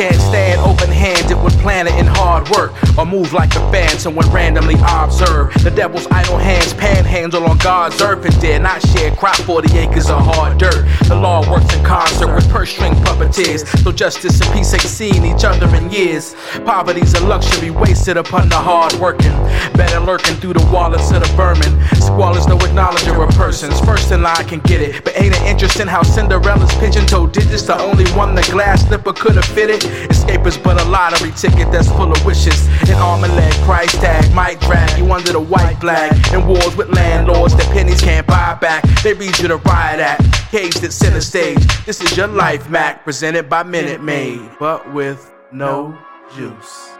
can't stand open handed when planning in hard work, or move like a fan, someone randomly observe. The devil's idle hands panhandle on God's earth and dare not share crop 40 acres of hard dirt. The law works in concert with purse string puppeteers, so justice and peace ain't seen each other in years. Poverty's a luxury wasted upon the hard working. Better lurking through the wallets of the vermin. Squalors no acknowledger of persons. First in line can get it, but ain't it interesting how Cinderella's pigeon toe digits the only one the glass slipper could have fitted? Escape is but a lottery ticket that's full of wishes. An arm and leg price tag might drag you under the white flag. In wars with landlords that pennies can't buy back. They read you to riot at. Caged at center stage. This is your life, Mac, presented by Minute Maid, but with no juice.